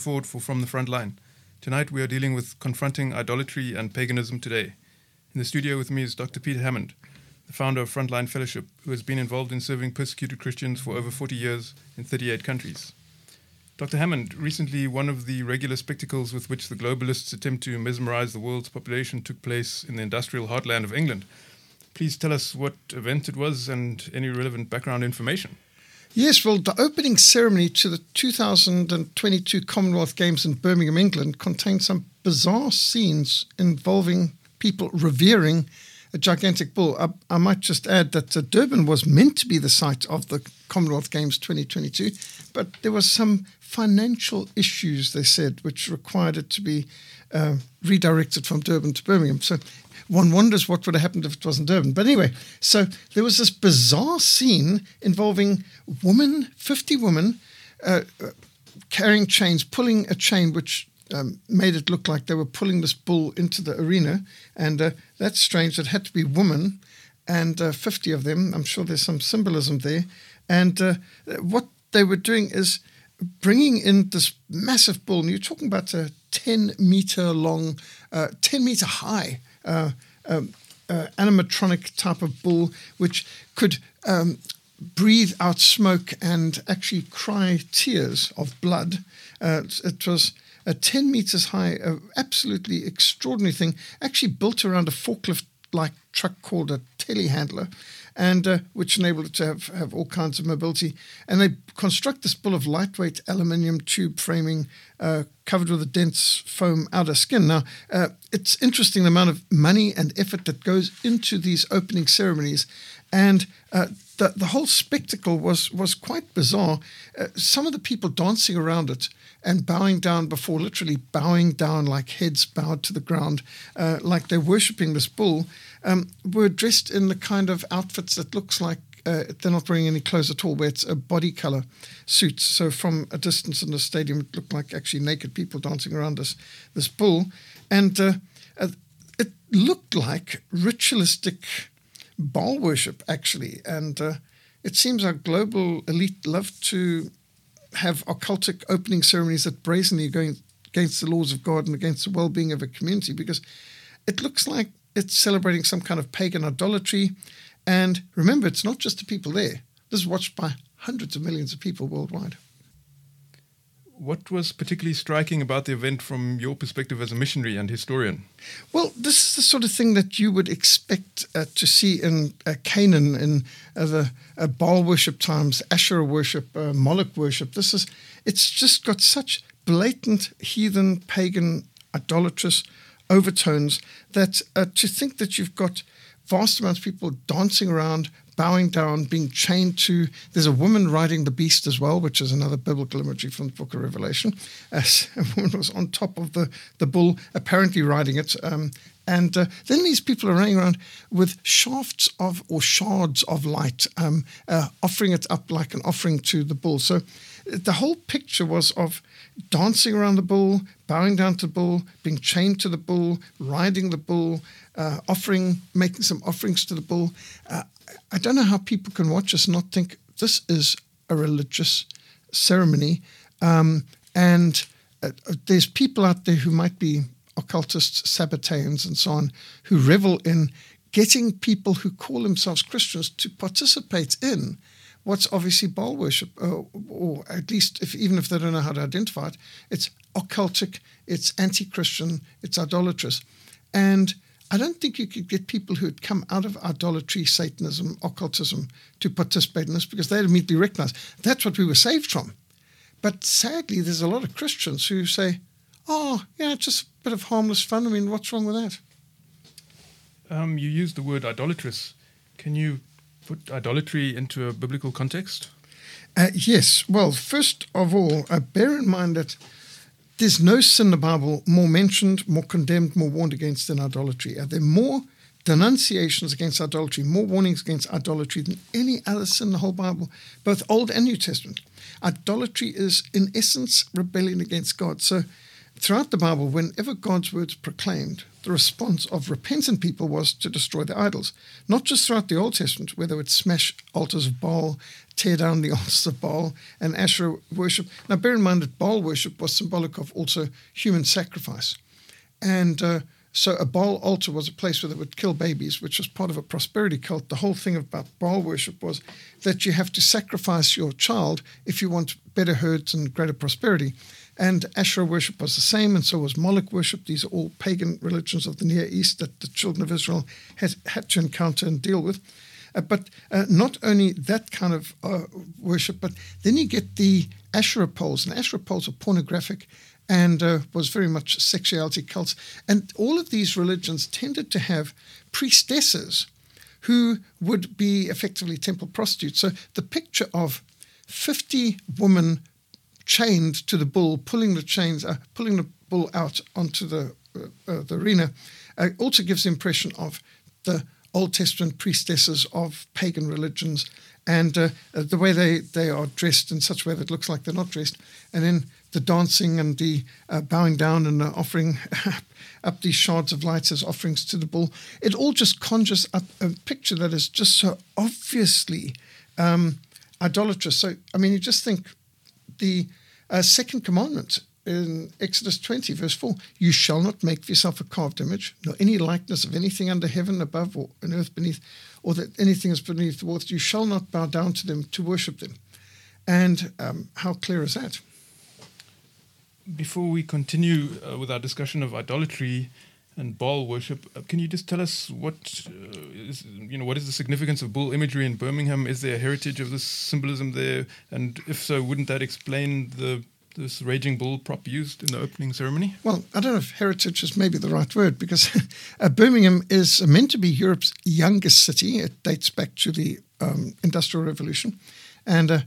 Ford for From the Front Line. Tonight we are dealing with confronting idolatry and paganism today. In the studio with me is Dr. Peter Hammond, the founder of Frontline Fellowship, who has been involved in serving persecuted Christians for over 40 years in 38 countries. Dr. Hammond, recently one of the regular spectacles with which the globalists attempt to mesmerize the world's population took place in the industrial heartland of England. Please tell us what event it was and any relevant background information. Yes, well, the opening ceremony to the 2022 Commonwealth Games in Birmingham, England, contained some bizarre scenes involving people revering a gigantic bull. I, I might just add that uh, Durban was meant to be the site of the Commonwealth Games 2022, but there was some financial issues, they said, which required it to be uh, redirected from Durban to Birmingham. So one wonders what would have happened if it wasn't Durban. But anyway, so there was this bizarre scene involving women, 50 women, uh, carrying chains, pulling a chain which um, made it look like they were pulling this bull into the arena. And uh, that's strange. It had to be women and uh, 50 of them. I'm sure there's some symbolism there. And uh, what they were doing is bringing in this massive bull. And you're talking about a 10 meter long, uh, 10 meter high uh, um, uh, animatronic type of bull, which could um, breathe out smoke and actually cry tears of blood. Uh, it was a 10 meters high, a absolutely extraordinary thing, actually built around a forklift like truck called a telehandler, and uh, which enabled it to have, have all kinds of mobility. And they construct this bull of lightweight aluminium tube framing uh, covered with a dense foam outer skin. Now, uh, it's interesting the amount of money and effort that goes into these opening ceremonies. And uh, the, the whole spectacle was, was quite bizarre. Uh, some of the people dancing around it and bowing down before, literally bowing down like heads bowed to the ground, uh, like they're worshipping this bull, um, were dressed in the kind of outfits that looks like uh, they're not wearing any clothes at all, where it's a body color suit. So from a distance in the stadium, it looked like actually naked people dancing around this this bull, and uh, uh, it looked like ritualistic Baal worship actually. And uh, it seems our global elite love to have occultic opening ceremonies that brazenly against the laws of God and against the well-being of a community because it looks like it's celebrating some kind of pagan idolatry and remember, it's not just the people there. This is watched by hundreds of millions of people worldwide. What was particularly striking about the event from your perspective as a missionary and historian? Well, this is the sort of thing that you would expect uh, to see in uh, Canaan in uh, the uh, Baal worship times, Asherah worship, uh, Moloch worship. This is, it's just got such blatant heathen, pagan, idolatrous overtones that uh, to think that you've got vast amounts of people dancing around, bowing down, being chained to. There's a woman riding the beast as well, which is another biblical imagery from the book of Revelation. As a woman was on top of the, the bull, apparently riding it. Um, and uh, then these people are running around with shafts of or shards of light, um, uh, offering it up like an offering to the bull. So the whole picture was of dancing around the bull, bowing down to the bull, being chained to the bull, riding the bull, uh, offering, making some offerings to the bull. Uh, I don't know how people can watch us and not think this is a religious ceremony. Um, and uh, there's people out there who might be occultists, Sabbateans, and so on, who revel in getting people who call themselves Christians to participate in what's obviously Baal worship, uh, or at least if, even if they don't know how to identify it, it's occultic, it's anti Christian, it's idolatrous. And I don't think you could get people who had come out of idolatry, Satanism, occultism to participate in this because they'd immediately recognize that's what we were saved from. But sadly, there's a lot of Christians who say, oh, yeah, just a bit of harmless fun. I mean, what's wrong with that? Um, you used the word idolatrous. Can you put idolatry into a biblical context? Uh, yes. Well, first of all, uh, bear in mind that there's no sin in the Bible more mentioned, more condemned, more warned against than idolatry. Are there more denunciations against idolatry, more warnings against idolatry than any other sin in the whole Bible, both Old and New Testament? Idolatry is, in essence, rebellion against God. So throughout the Bible, whenever God's words proclaimed, the response of repentant people was to destroy their idols. Not just throughout the Old Testament, where they would smash altars of Baal, tear down the altars of Baal, and Asherah worship. Now, bear in mind that Baal worship was symbolic of also human sacrifice. And uh, so a Baal altar was a place where they would kill babies, which was part of a prosperity cult. The whole thing about Baal worship was that you have to sacrifice your child if you want better herds and greater prosperity. And Asherah worship was the same, and so was Moloch worship. These are all pagan religions of the Near East that the children of Israel had, had to encounter and deal with. Uh, but uh, not only that kind of uh, worship, but then you get the Asherah poles, and Asherah poles are pornographic and uh, was very much sexuality cults. And all of these religions tended to have priestesses who would be effectively temple prostitutes. So the picture of 50 women chained to the bull, pulling the chains, uh, pulling the bull out onto the uh, uh, the arena, uh, also gives the impression of the Old Testament priestesses of pagan religions and uh, the way they, they are dressed in such a way that it looks like they're not dressed, and then the dancing and the bowing down and offering up these shards of light as offerings to the bull. It all just conjures up a picture that is just so obviously um, idolatrous. So, I mean, you just think the uh, second commandment in Exodus 20, verse 4 You shall not make for yourself a carved image, nor any likeness of anything under heaven above or on earth beneath, or that anything is beneath the waters. You shall not bow down to them to worship them. And um, how clear is that? Before we continue uh, with our discussion of idolatry, and Baal worship. Uh, can you just tell us what uh, is, you know what is the significance of bull imagery in Birmingham? Is there a heritage of this symbolism there? And if so, wouldn't that explain the this raging bull prop used in the opening ceremony? Well, I don't know if heritage is maybe the right word because uh, Birmingham is meant to be Europe's youngest city. It dates back to the um, Industrial Revolution, and uh,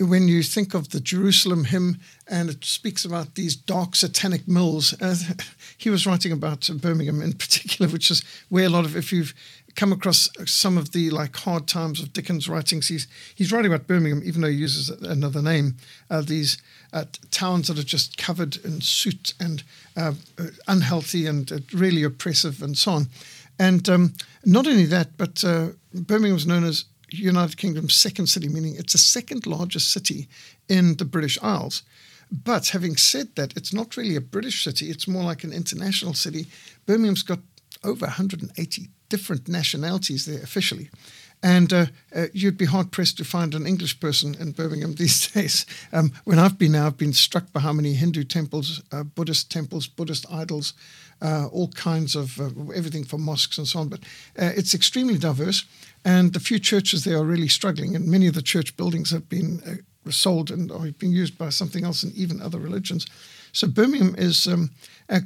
when you think of the Jerusalem hymn and it speaks about these dark satanic mills, uh, he was writing about Birmingham in particular, which is where a lot of, if you've come across some of the like hard times of Dickens' writings, he's, he's writing about Birmingham, even though he uses another name, uh, these uh, towns that are just covered in soot and uh, unhealthy and uh, really oppressive and so on. And um, not only that, but uh, Birmingham was known as United Kingdom's second city, meaning it's the second largest city in the British Isles. But having said that, it's not really a British city, it's more like an international city. Birmingham's got over 180 different nationalities there officially. And uh, uh, you'd be hard pressed to find an English person in Birmingham these days. Um, when I've been there, I've been struck by how many Hindu temples, uh, Buddhist temples, Buddhist idols, uh, all kinds of uh, everything from mosques and so on. But uh, it's extremely diverse. And the few churches there are really struggling, and many of the church buildings have been uh, sold and are being used by something else and even other religions. So Birmingham is um,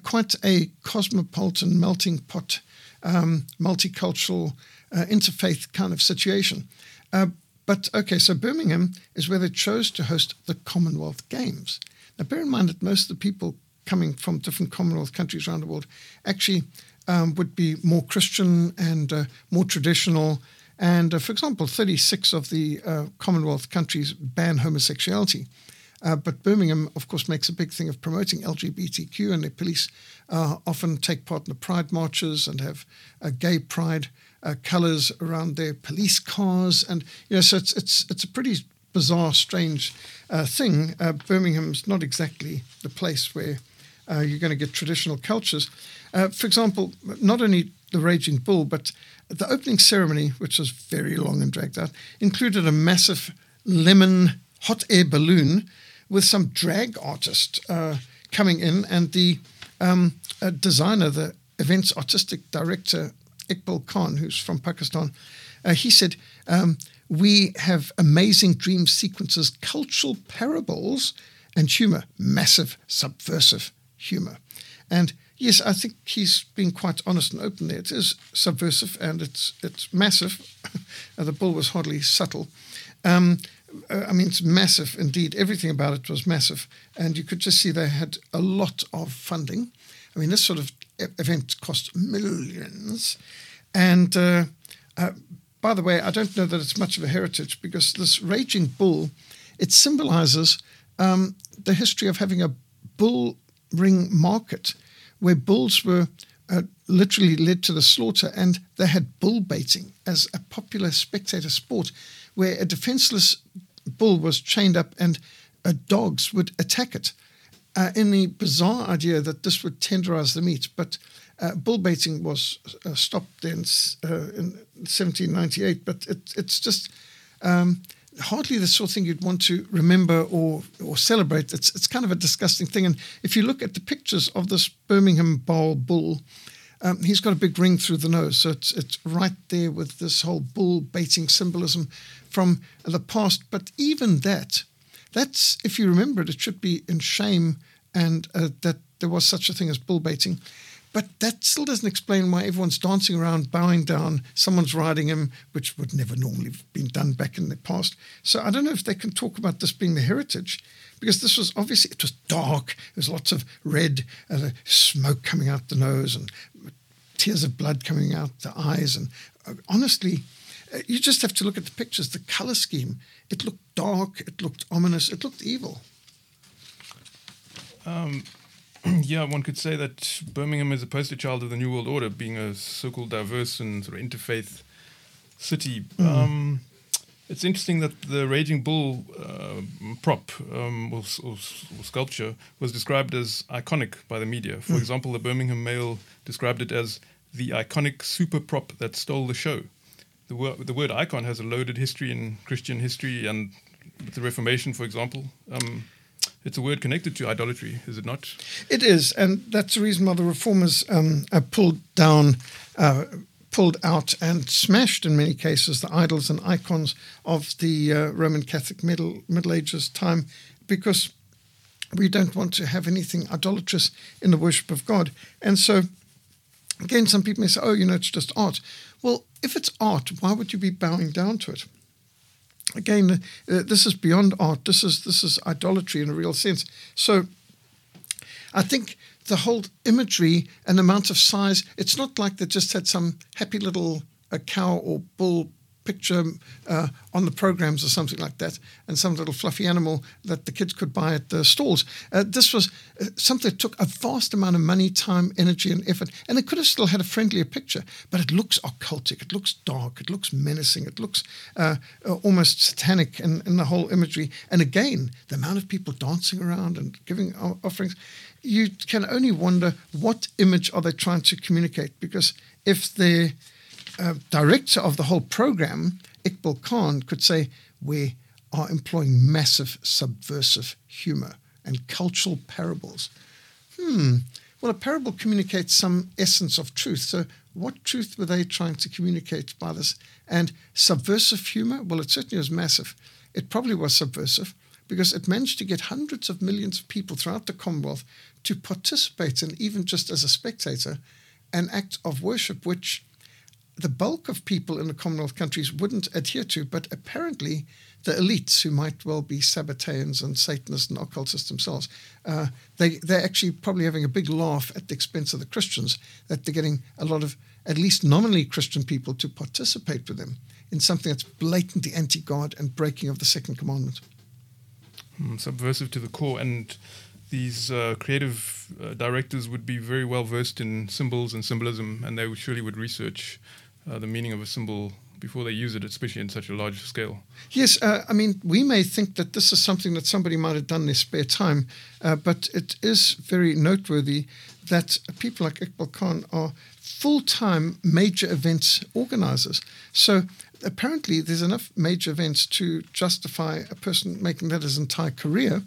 quite a cosmopolitan melting pot, um, multicultural, uh, interfaith kind of situation. Uh, but okay, so Birmingham is where they chose to host the Commonwealth Games. Now, bear in mind that most of the people coming from different Commonwealth countries around the world actually um, would be more Christian and uh, more traditional and uh, for example, 36 of the uh, Commonwealth countries ban homosexuality. Uh, but Birmingham, of course, makes a big thing of promoting LGBTQ, and the police uh, often take part in the pride marches and have gay pride uh, colours around their police cars. And you know, so it's it's it's a pretty bizarre, strange uh, thing. Birmingham's not exactly the place where you're going to get traditional cultures. for example, not only the Raging Bull, but the opening ceremony, which was very long and dragged out, included a massive lemon hot air balloon with some drag artist uh, coming in, and the um, designer, the event's artistic director, Iqbal Khan, who's from Pakistan, uh, he said, um, We have amazing dream sequences, cultural parables, and humor, massive subversive humor. And Yes, I think he's been quite honest and open there. It is subversive and it's it's massive. the bull was hardly subtle. Um, uh, I mean, it's massive indeed. Everything about it was massive, and you could just see they had a lot of funding. I mean, this sort of event cost millions. And uh, uh, by the way, I don't know that it's much of a heritage because this raging bull, it symbolizes um, the history of having a bull ring market where bulls were uh, literally led to the slaughter, and they had bull baiting as a popular spectator sport, where a defenseless bull was chained up and uh, dogs would attack it. Uh, in the bizarre idea that this would tenderize the meat, but uh, bull baiting was uh, stopped in, uh, in 1798. But it, it's just um, hardly the sort of thing you'd want to remember or or celebrate. It's it's kind of a disgusting thing. And if you look at the pictures of this Birmingham Bowl bull, um, he's got a big ring through the nose, so it's it's right there with this whole bull baiting symbolism from the past. But even that, that's if you remember it, it should be in shame and uh, that there was such a thing as bull baiting. But that still doesn't explain why everyone's dancing around, bowing down. Someone's riding him, which would never normally have been done back in the past. So I don't know if they can talk about this being the heritage, because this was obviously it was dark. There's lots of red, uh, smoke coming out the nose, and tears of blood coming out the eyes. And uh, honestly, uh, you just have to look at the pictures. The color scheme. It looked dark. It looked ominous. It looked evil. Um, yeah, one could say that Birmingham is a poster child of the New World Order, being a so-called diverse and sort of interfaith city. Mm. Um, it's interesting that the Raging Bull uh, prop um, or, or, or, sculpture was described as iconic by the media. For mm. example, the Birmingham Mail described it as the iconic super prop that stole the show. The, wor- the word icon has a loaded history in Christian history and the Reformation, for example. Um, it's a word connected to idolatry, is it not? It is, and that's the reason why the reformers um, pulled down, uh, pulled out, and smashed in many cases the idols and icons of the uh, Roman Catholic Middle Middle Ages time, because we don't want to have anything idolatrous in the worship of God. And so, again, some people may say, "Oh, you know, it's just art." Well, if it's art, why would you be bowing down to it? Again, uh, this is beyond art. This is this is idolatry in a real sense. So, I think the whole imagery and amount of size. It's not like they just had some happy little a cow or bull picture uh, on the programs or something like that, and some little fluffy animal that the kids could buy at the stalls. Uh, this was uh, something that took a vast amount of money, time, energy, and effort, and it could have still had a friendlier picture, but it looks occultic, it looks dark, it looks menacing, it looks uh, uh, almost satanic in, in the whole imagery. And again, the amount of people dancing around and giving offerings, you can only wonder what image are they trying to communicate because if they're uh, director of the whole program, Iqbal Khan, could say, We are employing massive subversive humor and cultural parables. Hmm. Well, a parable communicates some essence of truth. So, what truth were they trying to communicate by this? And subversive humor? Well, it certainly was massive. It probably was subversive because it managed to get hundreds of millions of people throughout the Commonwealth to participate in, even just as a spectator, an act of worship which the bulk of people in the Commonwealth countries wouldn't adhere to, but apparently the elites, who might well be Sabbateans and Satanists and occultists themselves, uh, they, they're actually probably having a big laugh at the expense of the Christians, that they're getting a lot of at least nominally Christian people to participate with them in something that's blatantly anti God and breaking of the second commandment. Mm, subversive to the core. And these uh, creative uh, directors would be very well versed in symbols and symbolism, and they surely would research uh, the meaning of a symbol before they use it, especially in such a large scale. Yes, uh, I mean, we may think that this is something that somebody might have done in their spare time, uh, but it is very noteworthy that people like Iqbal Khan are full time major events organizers. So apparently, there's enough major events to justify a person making that his entire career.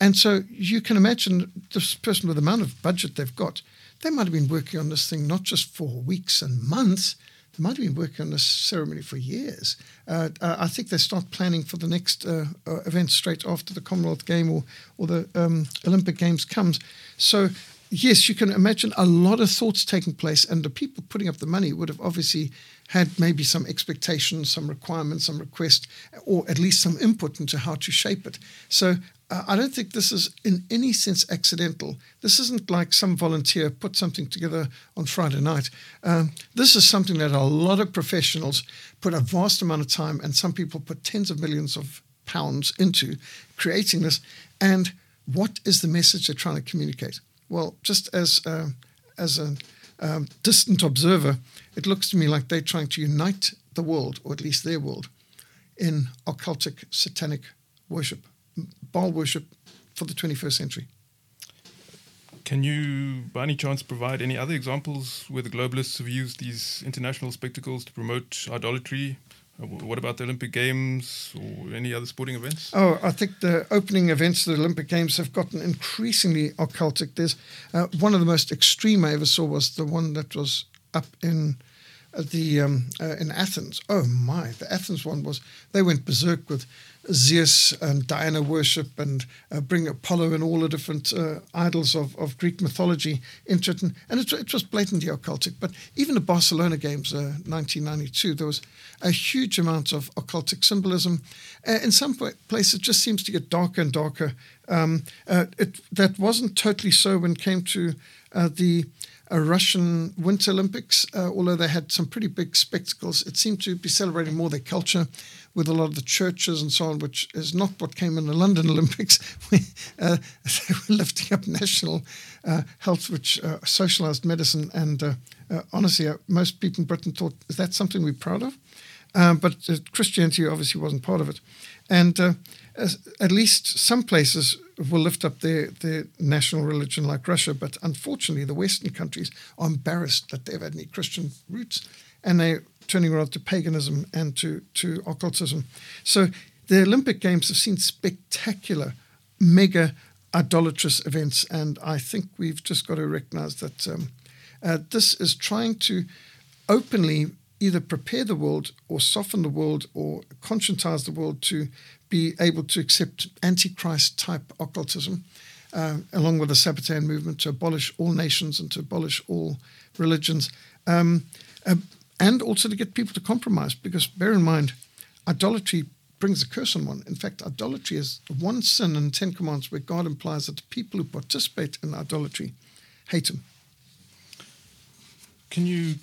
And so you can imagine this person with the amount of budget they've got, they might have been working on this thing not just for weeks and months they might have been working on this ceremony for years. Uh, uh, I think they start planning for the next uh, uh, event straight after the Commonwealth Game or, or the um, Olympic Games comes. So, yes, you can imagine a lot of thoughts taking place, and the people putting up the money would have obviously had maybe some expectations, some requirements, some request, or at least some input into how to shape it. So uh, I don't think this is in any sense accidental. This isn't like some volunteer put something together on Friday night. Um, this is something that a lot of professionals put a vast amount of time, and some people put tens of millions of pounds into creating this. And what is the message they're trying to communicate? well, just as uh, as a um, distant observer, it looks to me like they're trying to unite the world, or at least their world, in occultic satanic worship, Baal worship for the 21st century. Can you, by any chance, provide any other examples where the globalists have used these international spectacles to promote idolatry? What about the Olympic Games or any other sporting events? Oh, I think the opening events of the Olympic Games have gotten increasingly occultic. There's uh, one of the most extreme I ever saw was the one that was up in uh, the um, uh, in Athens. Oh my, the Athens one was they went berserk with Zeus and Diana worship and uh, bring Apollo and all the different uh, idols of, of Greek mythology into it. And, and it, it, was blatantly occultic. But even the Barcelona Games, uh, 1992, there was a huge amount of occultic symbolism. Uh, in some places, it just seems to get darker and darker. Um, uh, it, that wasn't totally so when it came to uh, the a Russian Winter Olympics, uh, although they had some pretty big spectacles. It seemed to be celebrating more their culture with a lot of the churches and so on, which is not what came in the London Olympics. uh, they were lifting up national uh, health, which uh, socialized medicine. And uh, uh, honestly, most people in Britain thought, is that something we're proud of? Um, but Christianity obviously wasn't part of it. And at least some places will lift up their, their national religion like Russia, but unfortunately, the Western countries are embarrassed that they've had any Christian roots and they're turning around to paganism and to, to occultism. So the Olympic Games have seen spectacular, mega idolatrous events, and I think we've just got to recognize that um, uh, this is trying to openly either prepare the world or soften the world or conscientize the world to be able to accept antichrist type occultism, uh, along with the Sabbatean movement to abolish all nations and to abolish all religions, um, uh, and also to get people to compromise. Because bear in mind, idolatry brings a curse on one. In fact, idolatry is one sin in Ten Commandments where God implies that the people who participate in idolatry hate Him. Can you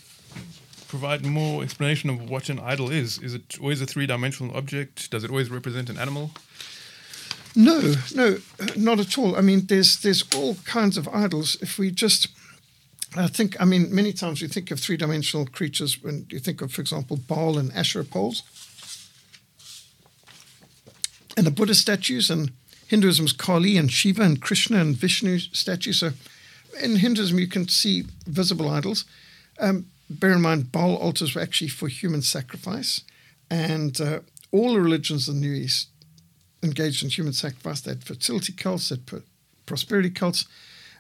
provide more explanation of what an idol is? Is it always a three dimensional object? Does it always represent an animal? No, no, not at all. I mean, there's there's all kinds of idols. If we just I think, I mean, many times we think of three dimensional creatures when you think of, for example, Baal and Asherah poles. And the Buddha statues, and Hinduism's Kali and Shiva and Krishna and Vishnu statues. So in Hinduism, you can see visible idols. Um, bear in mind, Baal altars were actually for human sacrifice, and uh, all the religions in the New East engaged in human sacrifice. They had fertility cults, they had prosperity cults.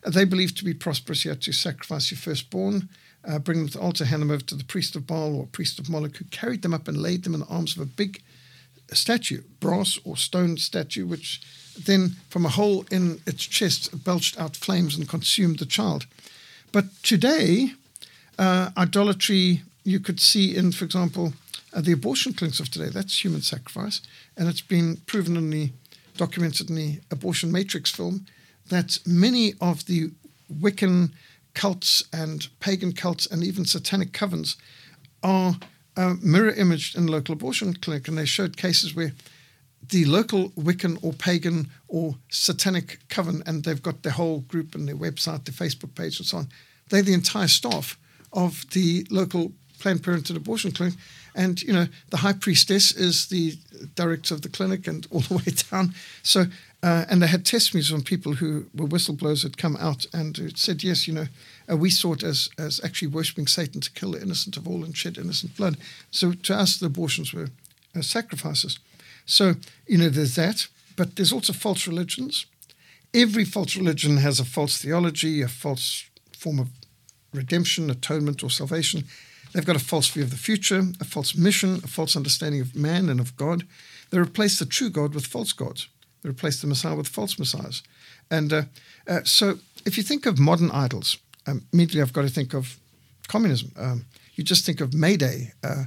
Uh, they believed to be prosperous, you had to sacrifice your firstborn, uh, bring them to the altar, hand them over to the priest of Baal or priest of Moloch, who carried them up and laid them in the arms of a big statue, brass or stone statue, which then from a hole in its chest belched out flames and consumed the child. But today, uh, idolatry you could see in, for example, uh, the abortion clinics of today. That's human sacrifice, and it's been proven in the documented in the abortion matrix film that many of the Wiccan cults and pagan cults and even satanic covens are uh, mirror imaged in local abortion clinic, and they showed cases where the local Wiccan or pagan or satanic coven, and they've got their whole group and their website, their Facebook page, and so on. They're the entire staff of the local Planned Parenthood abortion clinic. And, you know, the high priestess is the director of the clinic and all the way down. So, uh, and they had testimonies from people who were whistleblowers had come out and said, yes, you know, uh, we saw it as, as actually worshipping Satan to kill the innocent of all and shed innocent blood. So to us, the abortions were uh, sacrifices. So, you know, there's that. But there's also false religions. Every false religion has a false theology, a false form of redemption, atonement, or salvation. They've got a false view of the future, a false mission, a false understanding of man and of God. They replace the true God with false gods. Replace the Messiah with false messiahs. And uh, uh, so if you think of modern idols, um, immediately I've got to think of communism. Um, you just think of May Day, uh,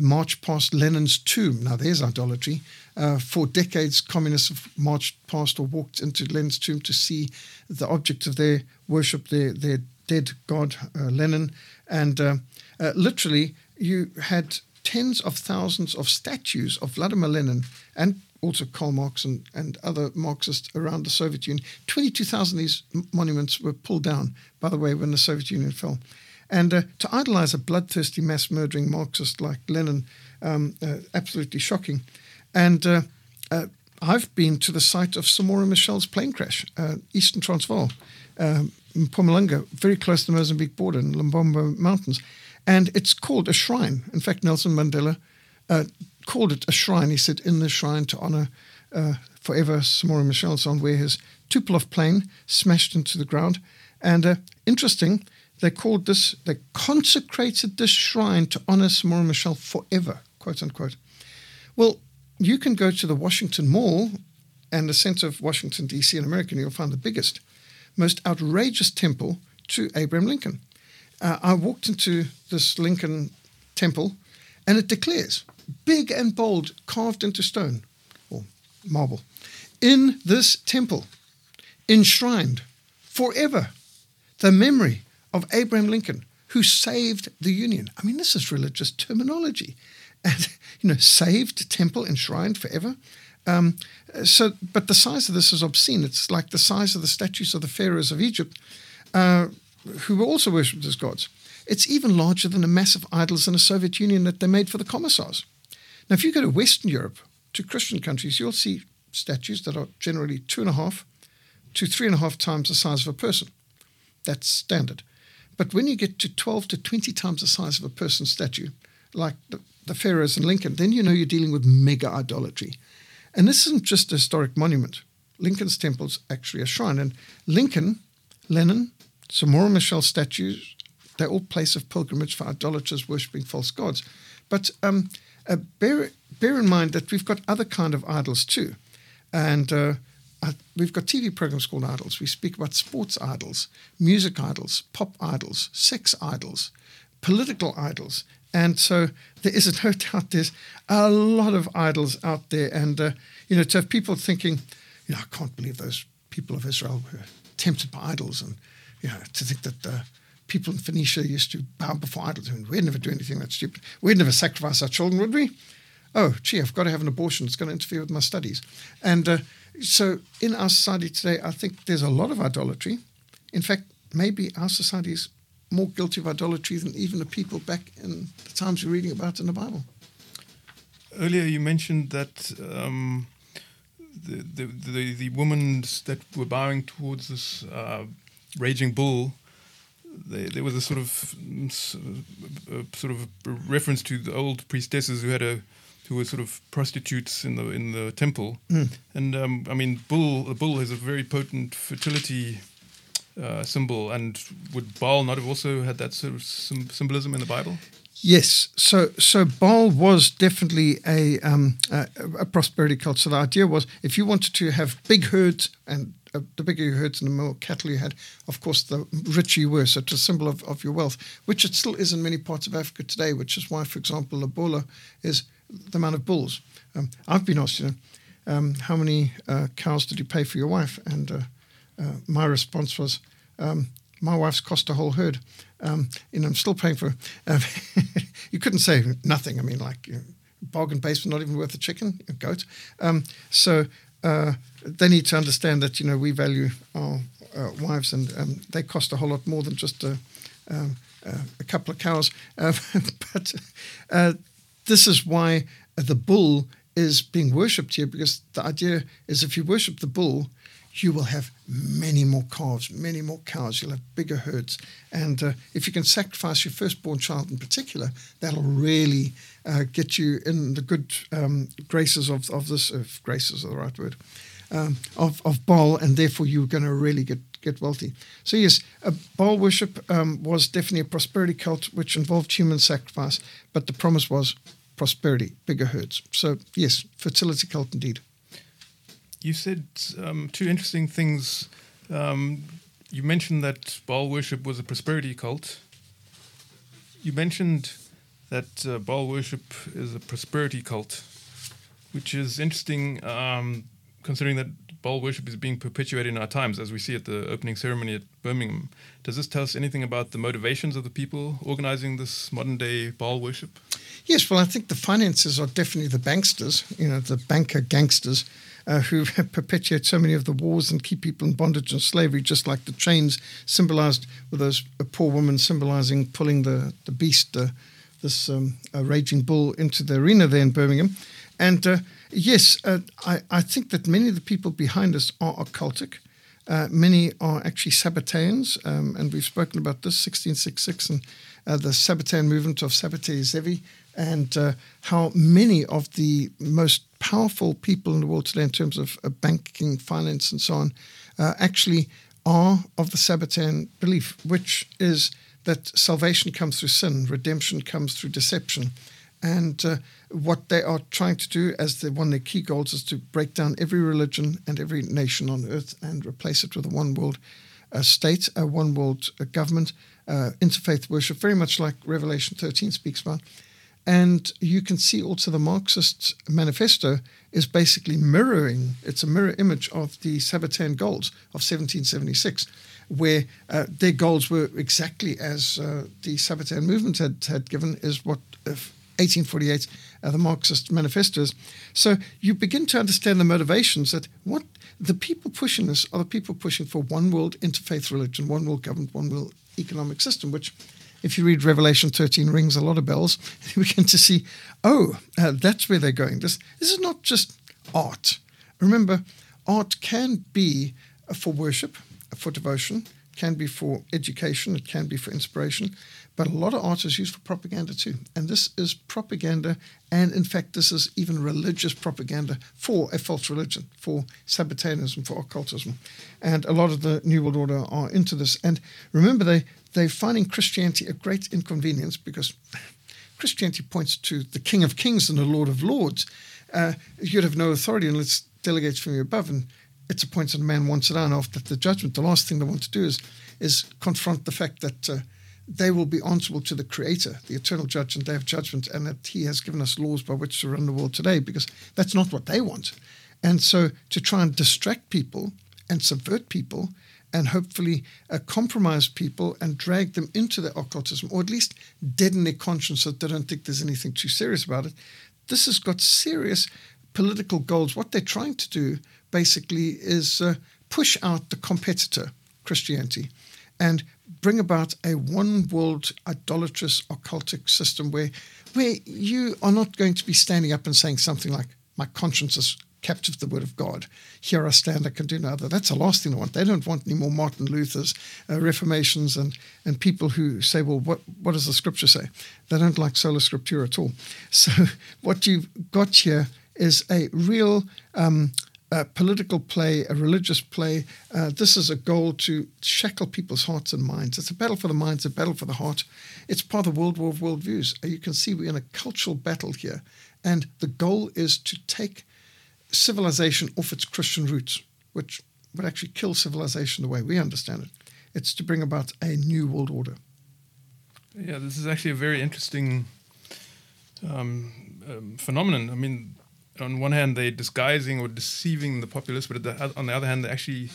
march past Lenin's tomb. Now, there's idolatry. Uh, for decades, communists have marched past or walked into Lenin's tomb to see the object of their worship, their, their dead god uh, Lenin, and uh, uh, literally you had tens of thousands of statues of Vladimir Lenin and also Karl Marx and, and other Marxists around the Soviet Union. 22,000 of these monuments were pulled down, by the way, when the Soviet Union fell. And uh, to idolize a bloodthirsty, mass murdering Marxist like Lenin, um, uh, absolutely shocking. And uh, uh, I've been to the site of Samora Machel's plane crash, uh, Eastern Transvaal, um, in Mpumalanga, very close to the Mozambique border in Lumbombo Mountains. And it's called a shrine. In fact, Nelson Mandela uh, called it a shrine. He said, in the shrine to honor uh, forever Samora Machel, on where his Tupolev plane smashed into the ground. And uh, interesting, they called this, they consecrated this shrine to honor Samora Machel forever, quote unquote. Well, you can go to the Washington Mall and the center of Washington, D.C. in America, and you'll find the biggest, most outrageous temple to Abraham Lincoln. Uh, I walked into this Lincoln temple and it declares, big and bold, carved into stone or marble, in this temple, enshrined forever the memory of Abraham Lincoln, who saved the Union. I mean, this is religious terminology. And, you know, saved, temple, enshrined forever. Um, so, but the size of this is obscene. It's like the size of the statues of the pharaohs of Egypt, uh, who were also worshipped as gods. It's even larger than the massive idols in the Soviet Union that they made for the commissars. Now, if you go to Western Europe, to Christian countries, you'll see statues that are generally two and a half to three and a half times the size of a person. That's standard. But when you get to 12 to 20 times the size of a person statue, like the, the pharaohs and Lincoln, then you know you're dealing with mega idolatry. And this isn't just a historic monument. Lincoln's temple is actually a shrine. And Lincoln, Lenin, Samora Machel statues, they're all place of pilgrimage for idolaters worshipping false gods. But um, uh, bear, bear in mind that we've got other kind of idols too. And uh, uh, we've got TV programs called idols. We speak about sports idols, music idols, pop idols, sex idols, political idols. And so there is no doubt there's a lot of idols out there. And, uh, you know, to have people thinking, you know, I can't believe those people of Israel were tempted by idols. And, you know, to think that uh, people in Phoenicia used to bow before idols. And we'd never do anything that stupid. We'd never sacrifice our children, would we? Oh, gee, I've got to have an abortion. It's going to interfere with my studies. And uh, so in our society today, I think there's a lot of idolatry. In fact, maybe our society is more guilty of idolatry than even the people back in the times you're reading about in the Bible. Earlier, you mentioned that um, the, the, the the women that were bowing towards this uh, raging bull. There was a sort of a sort of reference to the old priestesses who had a who were sort of prostitutes in the in the temple, Mm. and um, I mean, bull the bull is a very potent fertility uh, symbol, and would Baal not have also had that sort of sym- symbolism in the Bible? Yes, so so Baal was definitely a, um, a a prosperity cult. So the idea was if you wanted to have big herds, and uh, the bigger your herds and the more cattle you had, of course, the richer you were. So it's a symbol of, of your wealth, which it still is in many parts of Africa today. Which is why, for example, lobola is the amount of bulls. Um, I've been asked, you know, um, how many uh, cows did you pay for your wife? And uh, uh, my response was, um, my wife's cost a whole herd. Um, and I'm still paying for. Um, you couldn't say nothing. I mean, like you know, bargain basement, not even worth a chicken, a goat. Um, so uh, they need to understand that you know we value our uh, wives, and um, they cost a whole lot more than just a, um, uh, a couple of cows. Uh, but uh, this is why the bull is being worshipped here, because the idea is if you worship the bull, you will have many more calves, many more cows. You'll have bigger herds. And uh, if you can sacrifice your firstborn child in particular, that'll really uh, get you in the good um, graces of, of this, if graces are the right word, um, of, of Baal, and therefore you're going to really get, get wealthy. So, yes, uh, Baal worship um, was definitely a prosperity cult which involved human sacrifice, but the promise was prosperity, bigger herds. So, yes, fertility cult indeed. You said um, two interesting things. Um, you mentioned that Baal worship was a prosperity cult. You mentioned that uh, Baal worship is a prosperity cult, which is interesting um, considering that Baal worship is being perpetuated in our times, as we see at the opening ceremony at Birmingham. Does this tell us anything about the motivations of the people organizing this modern day Baal worship? Yes, well, I think the finances are definitely the banksters, you know, the banker gangsters uh, who perpetuate so many of the wars and keep people in bondage and slavery, just like the chains symbolized with those poor women symbolizing pulling the, the beast, uh, this um, raging bull, into the arena there in Birmingham. And uh, yes, uh, I, I think that many of the people behind us are occultic. Uh, many are actually Sabbateans, um, and we've spoken about this 1666 and uh, the Sabbatean movement of Sabbatai Zevi, and uh, how many of the most powerful people in the world today, in terms of uh, banking, finance, and so on, uh, actually are of the Sabbatean belief, which is that salvation comes through sin, redemption comes through deception. And uh, what they are trying to do as the, one of their key goals is to break down every religion and every nation on earth and replace it with a one world uh, state, a one world uh, government, uh, interfaith worship, very much like Revelation 13 speaks about. And you can see also the Marxist manifesto is basically mirroring, it's a mirror image of the Sabbatean goals of 1776, where uh, their goals were exactly as uh, the Sabbatean movement had, had given, is what 1848, uh, the Marxist manifestos. So you begin to understand the motivations that what the people pushing this are the people pushing for one world interfaith religion, one world government, one world economic system, which if you read Revelation 13, rings a lot of bells. You begin to see, oh, uh, that's where they're going. This, this is not just art. Remember, art can be for worship, for devotion, can be for education, it can be for inspiration, but a lot of art is used for propaganda too. And this is propaganda, and in fact, this is even religious propaganda for a false religion, for Sabbateanism, for occultism. And a lot of the New World Order are into this. And remember, they, they're finding Christianity a great inconvenience because Christianity points to the King of Kings and the Lord of Lords. Uh, you'd have no authority unless delegates from above. And it's appointed a man once down after the judgment. The last thing they want to do is, is confront the fact that. Uh, they will be answerable to the Creator, the eternal judge and day of judgment, and that He has given us laws by which to run the world today, because that's not what they want. And so to try and distract people and subvert people and hopefully uh, compromise people and drag them into their occultism, or at least deaden their conscience so that they don't think there's anything too serious about it, this has got serious political goals. What they're trying to do basically is uh, push out the competitor, Christianity, and bring about a one world idolatrous occultic system where where you are not going to be standing up and saying something like my conscience is captive the word of God. Here I stand, I can do no other. That's the last thing they want. They don't want any more Martin Luther's, uh, Reformations, and, and people who say, well, what, what does the scripture say? They don't like sola scriptura at all. So what you've got here is a real um, a political play, a religious play. Uh, this is a goal to shackle people's hearts and minds. It's a battle for the minds, a battle for the heart. It's part of the World War of Worldviews. Uh, you can see we're in a cultural battle here. And the goal is to take civilization off its Christian roots, which would actually kill civilization the way we understand it. It's to bring about a new world order. Yeah, this is actually a very interesting um, um, phenomenon. I mean, on one hand they're disguising or deceiving the populace, but on the other hand they're actually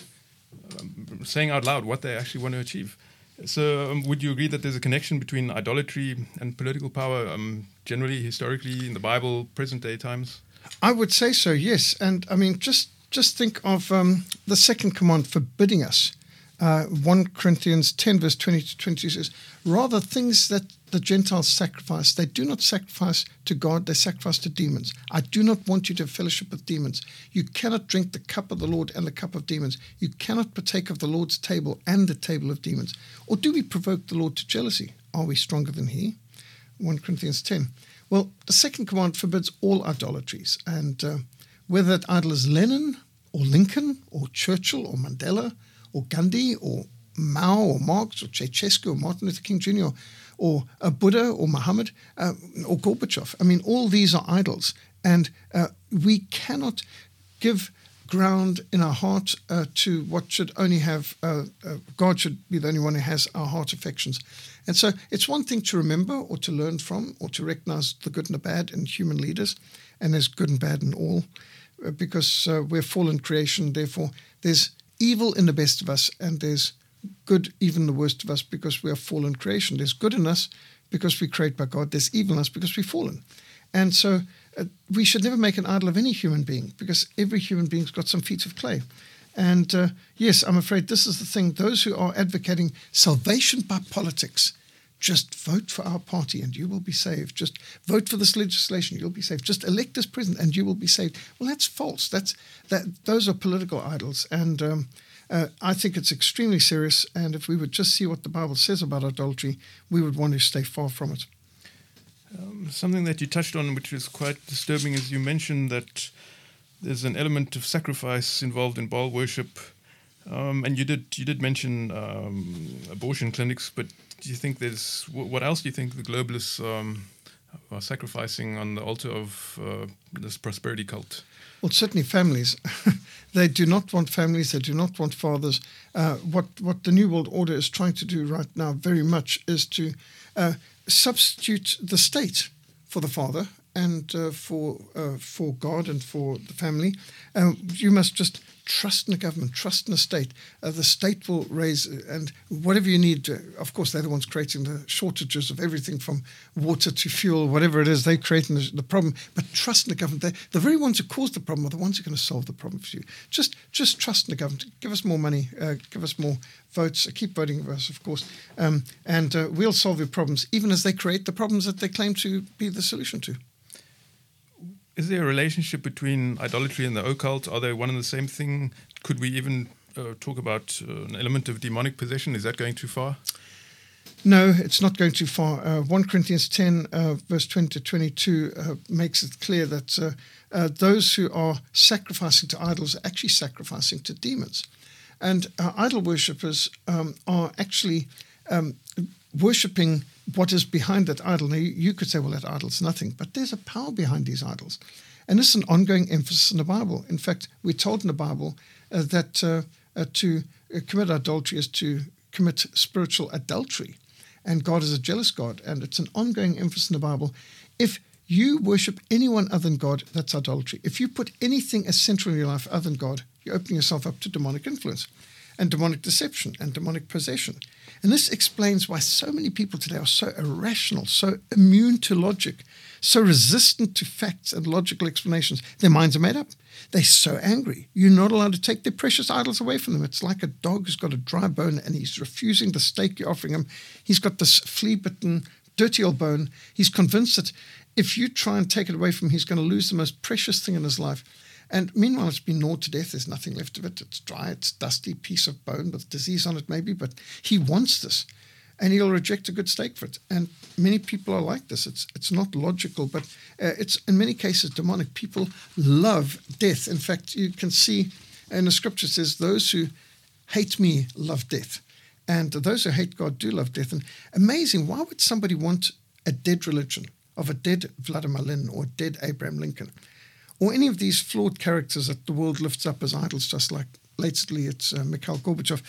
um, saying out loud what they actually want to achieve. So, um, would you agree that there's a connection between idolatry and political power, um, generally, historically, in the Bible, present day times? I would say so, yes. And I mean, just just think of um, the second command forbidding us uh, 1 Corinthians 10, verse 20 to 22 says, Rather, things that the Gentiles sacrifice, they do not sacrifice to God, they sacrifice to demons. I do not want you to have fellowship with demons. You cannot drink the cup of the Lord and the cup of demons. You cannot partake of the Lord's table and the table of demons. Or do we provoke the Lord to jealousy? Are we stronger than He? 1 Corinthians 10. Well, the second command forbids all idolatries. And uh, whether that idol is Lenin or Lincoln or Churchill or Mandela, or Gandhi or Mao or Marx or Ceausescu or Martin Luther King Jr. or uh, Buddha or Muhammad uh, or Gorbachev. I mean, all these are idols, and uh, we cannot give ground in our heart uh, to what should only have uh, uh, God should be the only one who has our heart affections. And so it's one thing to remember or to learn from or to recognize the good and the bad in human leaders, and there's good and bad in all, because we're fallen creation. Therefore, there's evil in the best of us, and there's good, even the worst of us, because we are fallen creation. There's good in us because we create by God. There's evil in us because we've fallen. And so uh, we should never make an idol of any human being because every human being's got some feet of clay. And uh, yes, I'm afraid this is the thing. Those who are advocating salvation by politics, just vote for our party and you will be saved. Just vote for this legislation, you'll be saved. Just elect this president and you will be saved. Well, that's false. That's that. Those are political idols, and um, uh, I think it's extremely serious. And if we would just see what the Bible says about idolatry, we would want to stay far from it. Um, something that you touched on, which is quite disturbing, is you mentioned that there's an element of sacrifice involved in Baal worship, um, and you did you did mention um, abortion clinics. But do you think there's what else do you think the globalists um, are sacrificing on the altar of uh, this prosperity cult? Well, certainly families. they do not want families. They do not want fathers. Uh, what what the New World Order is trying to do right now, very much, is to uh, substitute the state for the father and uh, for uh, for God and for the family. Um, you must just trust in the government, trust in the state. Uh, the state will raise and whatever you need. To, of course, they're the ones creating the shortages of everything from water to fuel, whatever it is. They're creating the, the problem. But trust in the government. They're, the very ones who caused the problem are the ones who are going to solve the problem for you. Just just trust in the government. Give us more money. Uh, give us more votes. Keep voting for us, of course, um, and uh, we'll solve your problems, even as they create the problems that they claim to be the solution to is there a relationship between idolatry and the occult? Are they one and the same thing? Could we even uh, talk about uh, an element of demonic possession? Is that going too far? No, it's not going too far. Uh, 1 Corinthians 10, uh, verse 20 to 22, uh, makes it clear that uh, those who are sacrificing to idols are actually sacrificing to demons. And idol worshippers um, are actually um, worshipping what is behind that idol. Now, you could say, well, that idol's nothing, but there's a power behind these idols. And this is an ongoing emphasis in the Bible. In fact, we're told in the Bible uh, that uh, uh, to uh, commit adultery is to commit spiritual adultery. And God is a jealous God. And it's an ongoing emphasis in the Bible. If you worship anyone other than God, that's idolatry. If you put anything as central in your life other than God, you're opening yourself up to demonic influence and demonic deception and demonic possession. And this explains why so many people today are so irrational, so immune to logic, so resistant to facts and logical explanations. Their minds are made up. They're so angry. You're not allowed to take their precious idols away from them. It's like a dog who's got a dry bone and he's refusing the steak you're offering him. He's got this flea bitten, dirty old bone. He's convinced that if you try and take it away from him, he's going to lose the most precious thing in his life. And meanwhile, it's been gnawed to death. There's nothing left of it. It's dry, it's dusty piece of bone with disease on it, maybe, but he wants this. And he'll reject a good steak for it. And many people are like this. It's it's not logical, but uh, it's in many cases demonic. People love death. In fact, you can see in the scripture says, "Those who hate me love death," and those who hate God do love death. And amazing, why would somebody want a dead religion of a dead Vladimir Lenin or dead Abraham Lincoln? Or any of these flawed characters that the world lifts up as idols, just like lately it's uh, Mikhail Gorbachev.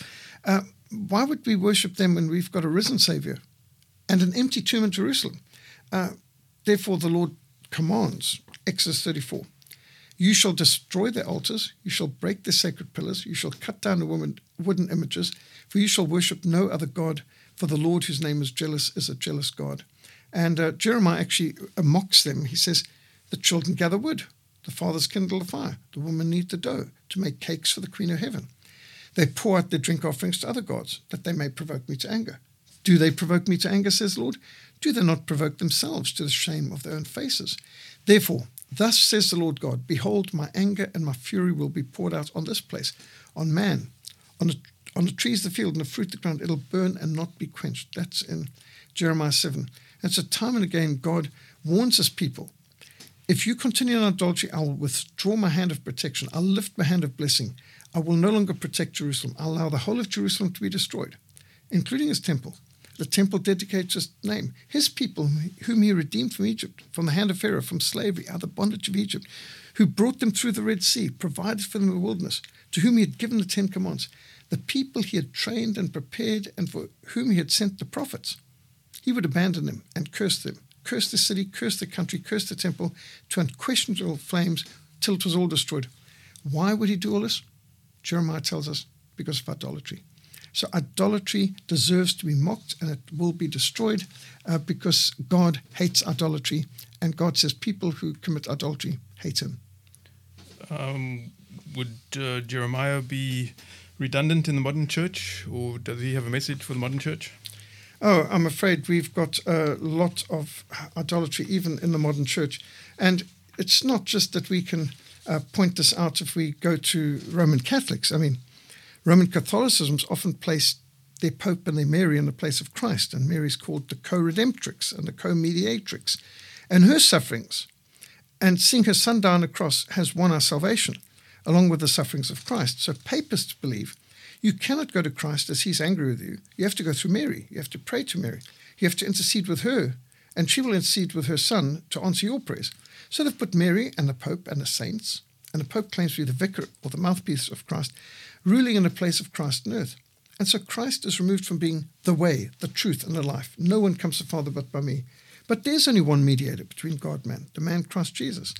Uh, why would we worship them when we've got a risen Savior and an empty tomb in Jerusalem? Uh, therefore, the Lord commands, Exodus 34, you shall destroy their altars, you shall break their sacred pillars, you shall cut down the woman, wooden images, for you shall worship no other God, for the Lord whose name is jealous is a jealous God. And uh, Jeremiah actually mocks them. He says, The children gather wood, the fathers kindle the fire. The women knead the dough to make cakes for the Queen of Heaven. They pour out their drink offerings to other gods, that they may provoke me to anger. Do they provoke me to anger, says the Lord? Do they not provoke themselves to the shame of their own faces? Therefore, thus says the Lord God Behold, my anger and my fury will be poured out on this place, on man, on the, on the trees of the field and the fruit of the ground. It'll burn and not be quenched. That's in Jeremiah 7. And so, time and again, God warns his people if you continue in idolatry, I will withdraw my hand of protection. I'll lift my hand of blessing. I will no longer protect Jerusalem. I'll allow the whole of Jerusalem to be destroyed, including his temple. The temple dedicates his name. His people, whom he redeemed from Egypt, from the hand of Pharaoh, from slavery, out of the bondage of Egypt, who brought them through the Red Sea, provided for them in the wilderness, to whom he had given the Ten Commandments, the people he had trained and prepared, and for whom he had sent the prophets. He would abandon them and curse them curse the city, curse the country, curse the temple to unquestionable flames till it was all destroyed. Why would he do all this? Jeremiah tells us because of idolatry. So idolatry deserves to be mocked and it will be destroyed uh, because God hates idolatry. And God says people who commit idolatry hate him. Um, would uh, Jeremiah be redundant in the modern church, or does he have a message for the modern church? Oh, I'm afraid we've got a lot of idolatry even in the modern church. And it's not just that we can uh, point this out if we go to Roman Catholics. I mean, Roman Catholicism's often placed their Pope and their Mary in the place of Christ, and Mary's called the co redemptrix and the co mediatrix. And her sufferings and seeing her son on the cross has won our salvation, along with the sufferings of Christ. So papists believe you cannot go to Christ as he's angry with you. You have to go through Mary. You have to pray to Mary. You have to intercede with her, and she will intercede with her son to answer your prayers. So they've put Mary and the Pope and the saints, and the Pope claims to be the vicar or the mouthpiece of Christ, ruling in the place of Christ on earth. And so Christ is removed from being the way, the truth, and the life. No one comes to Father but by me. But there's only one mediator between God and man, the man Christ Jesus.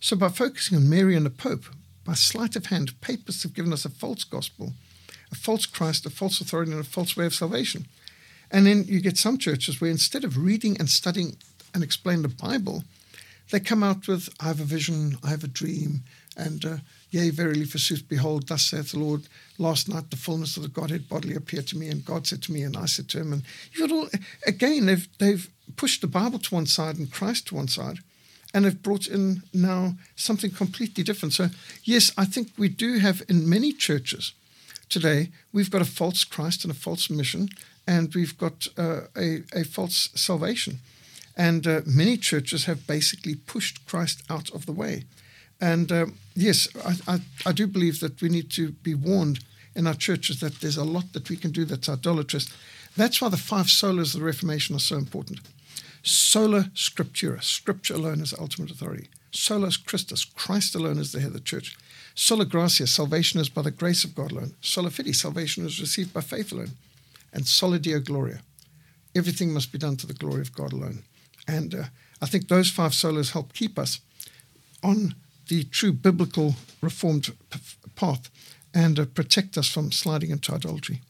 So by focusing on Mary and the Pope, by sleight of hand, papists have given us a false gospel a false Christ, a false authority, and a false way of salvation. And then you get some churches where instead of reading and studying and explaining the Bible, they come out with, I have a vision, I have a dream, and uh, yea, verily, forsooth, behold, thus saith the Lord, last night the fullness of the Godhead bodily appeared to me, and God said to me, and I said to him. And you all, again, they've, they've pushed the Bible to one side and Christ to one side, and they've brought in now something completely different. So, yes, I think we do have in many churches today, we've got a false Christ and a false mission, and we've got uh, a, a false salvation. And uh, many churches have basically pushed Christ out of the way. And um, yes, I, I, I, do believe that we need to be warned in our churches that there's a lot that we can do that's idolatrous. That's why the five solas of the Reformation are so important. Sola Scriptura, Scripture alone is ultimate authority. Solus Christus, Christ alone is the head of the church. Sola gratia, salvation is by the grace of God alone. Sola fide, salvation is received by faith alone. And sola deo gloria, everything must be done to the glory of God alone. And uh, I think those five solas help keep us on the true biblical reformed p- path and uh, protect us from sliding into idolatry.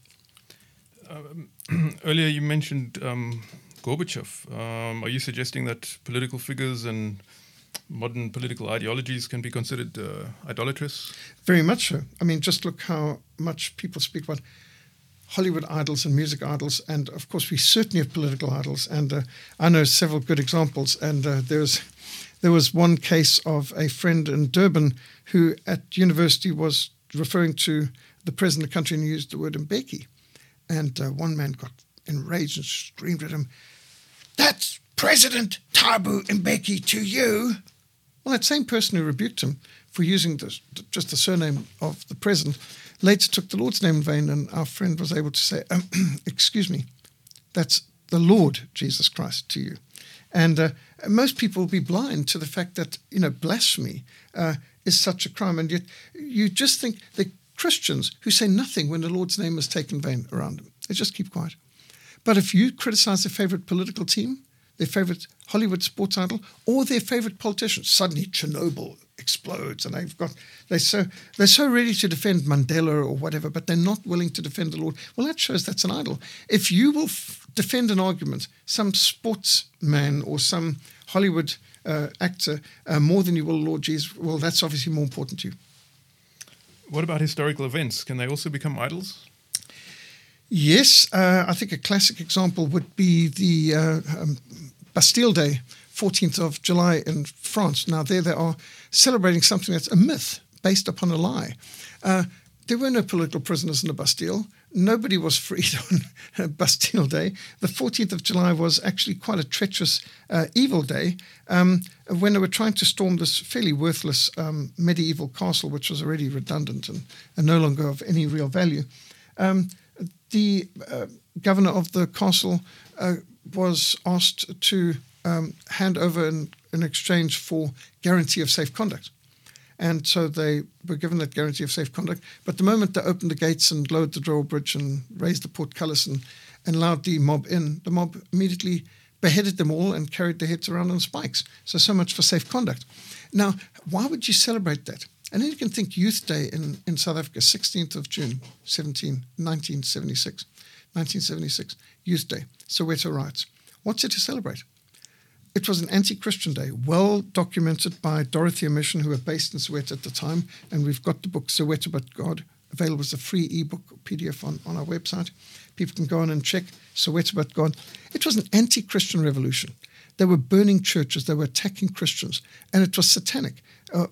Um, earlier, you mentioned um, Gorbachev. Um, are you suggesting that political figures and modern political ideologies can be considered uh, idolatrous? Very much so. I mean, just look how much people speak about Hollywood idols and music idols, and of course, we certainly have political idols. And uh, I know several good examples. And uh, there was there was one case of a friend in Durban who, at university, was referring to the president of the country and used the word Mbeki. And uh, one man got enraged and screamed at him, "That's President Thabo Mbeki to you. Well, that same person who rebuked him for using the, just the surname of the president later took the Lord's name in vain, and our friend was able to say, um, Excuse me, that's the Lord Jesus Christ to you. And uh, most people will be blind to the fact that, you know, blasphemy uh, is such a crime. And yet you just think the Christians who say nothing when the Lord's name is taken in vain around them, they just keep quiet. But if you criticize a favorite political team, their favorite Hollywood sports idol, or their favorite politician. Suddenly, Chernobyl explodes, and they've got they're so they're so ready to defend Mandela or whatever, but they're not willing to defend the Lord. Well, that shows that's an idol. If you will f- defend an argument, some sportsman or some Hollywood uh, actor uh, more than you will Lord Jesus, well, that's obviously more important to you. What about historical events? Can they also become idols? Yes, uh, I think a classic example would be the uh, um, Bastille Day, 14th of July in France. Now, there they are celebrating something that's a myth based upon a lie. Uh, there were no political prisoners in the Bastille. Nobody was freed on Bastille Day. The 14th of July was actually quite a treacherous, uh, evil day um, when they were trying to storm this fairly worthless um, medieval castle, which was already redundant and, and, no longer of any real value. Um, the uh, governor of the castle uh, was asked to um, hand over in, in, exchange for guarantee of safe conduct. And so they were given that guarantee of safe conduct. But the moment they opened the gates and lowered the drawbridge and raised the portcullis and, and allowed the mob in, the mob immediately beheaded them all and carried their heads around on spikes. So, so much for safe conduct. Now, why would you celebrate that? And then you can think Youth Day in, in South Africa, 16th of June, 17, 1976. 1976, Youth Day, Soweto riots. What's it to celebrate? It was an anti Christian day, well documented by Dorothea Mission, who were based in Soweto at the time. And we've got the book Soweto But God available as a free ebook PDF on, on our website. People can go on and check Soweto But God. It was an anti Christian revolution. They were burning churches, they were attacking Christians, and it was satanic. Uh,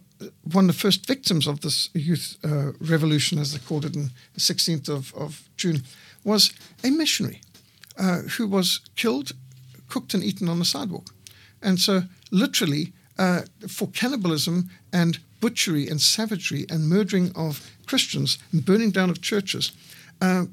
one of the first victims of this youth uh, revolution, as they called it, in the 16th of, of June, was a missionary uh, who was killed, cooked, and eaten on the sidewalk. And so, literally, uh, for cannibalism and butchery and savagery and murdering of Christians and burning down of churches, uh,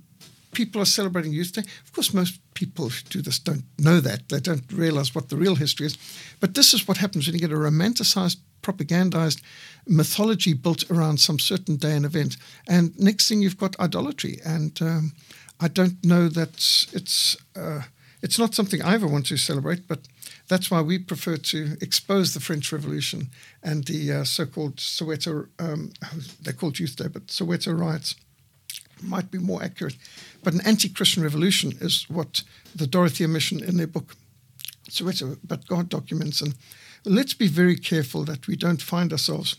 people are celebrating Youth Day. Of course, most people who do this don't know that. They don't realize what the real history is. But this is what happens when you get a romanticized, propagandized mythology built around some certain day and event. And next thing you've got idolatry. And um, I don't know that it's. Uh, it's not something I ever want to celebrate, but that's why we prefer to expose the French Revolution and the uh, so-called Soweto, um, they're called Youth Day, but Soweto riots might be more accurate. But an anti-Christian revolution is what the Dorothea Mission in their book Soweto, but God documents. And let's be very careful that we don't find ourselves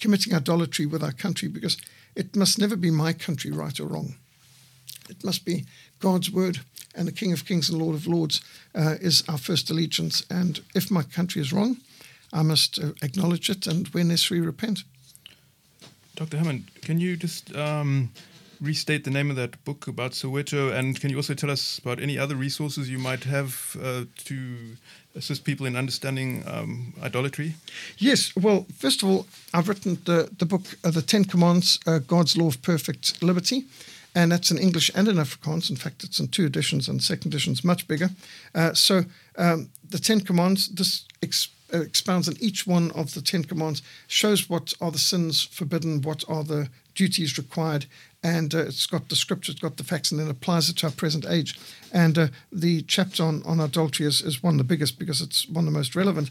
committing idolatry with our country because it must never be my country, right or wrong. It must be God's word and the King of Kings and Lord of Lords uh, is our first allegiance. And if my country is wrong, I must uh, acknowledge it and, when necessary, repent. Dr. Hammond, can you just um, restate the name of that book about Soweto, and can you also tell us about any other resources you might have uh, to assist people in understanding um, idolatry? Yes. Well, first of all, I've written the the book, uh, the Ten Commandments, uh, God's Law of Perfect Liberty and that's in English and in Afrikaans. In fact, it's in two editions, and second edition is much bigger. Uh, so um, the Ten Commands, this ex- uh, expounds on each one of the Ten Commands, shows what are the sins forbidden, what are the duties required, and uh, it's got the scripture, it's got the facts, and then applies it to our present age. And uh, the chapter on, on adultery is, is one of the biggest because it's one of the most relevant.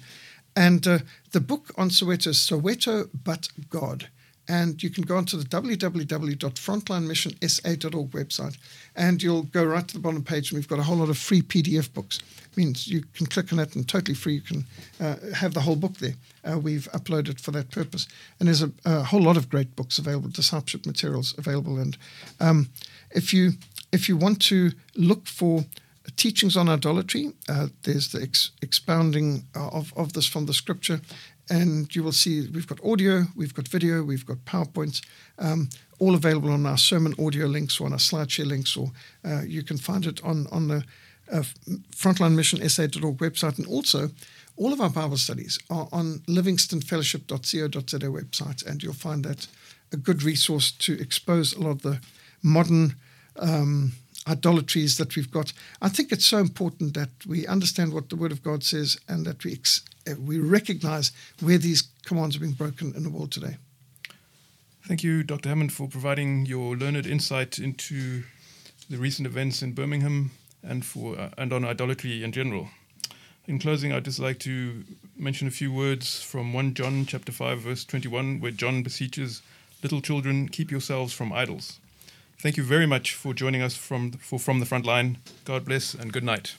And uh, the book on Soweto is Soweto But God. And you can go onto the www.frontlinemissionsa.org website and you'll go right to the bottom page and we've got a whole lot of free PDF books. It means you can click on it and totally free. You can uh, have the whole book there. Uh, we've uploaded for that purpose. And there's a, a, whole lot of great books available, discipleship materials available. And um, if you if you want to look for teachings on idolatry, uh, there's the ex- expounding of, of this from the scripture and you will see we've got audio, we've got video, we've got PowerPoints, um, all available on our sermon audio links or on our SlideShare links, or uh, you can find it on, on the uh, frontlinemissionsa.org website. And also, all of our Bible studies are on livingstonefellowship.co.za website, and you'll find that a good resource to expose a lot of the modern um, idolatries that we've got. I think it's so important that we understand what the Word of God says and that we ex- uh, we recognize where these commands are being broken in the world today. Thank you, Dr. Hammond, for providing your learned insight into the recent events in Birmingham and for uh, and on idolatry in general. In closing, I'd just like to mention a few words from 1 John chapter 5 verse 21 where John beseeches little children keep yourselves from idols. Thank you very much for joining us from for from the front line. God bless and good night.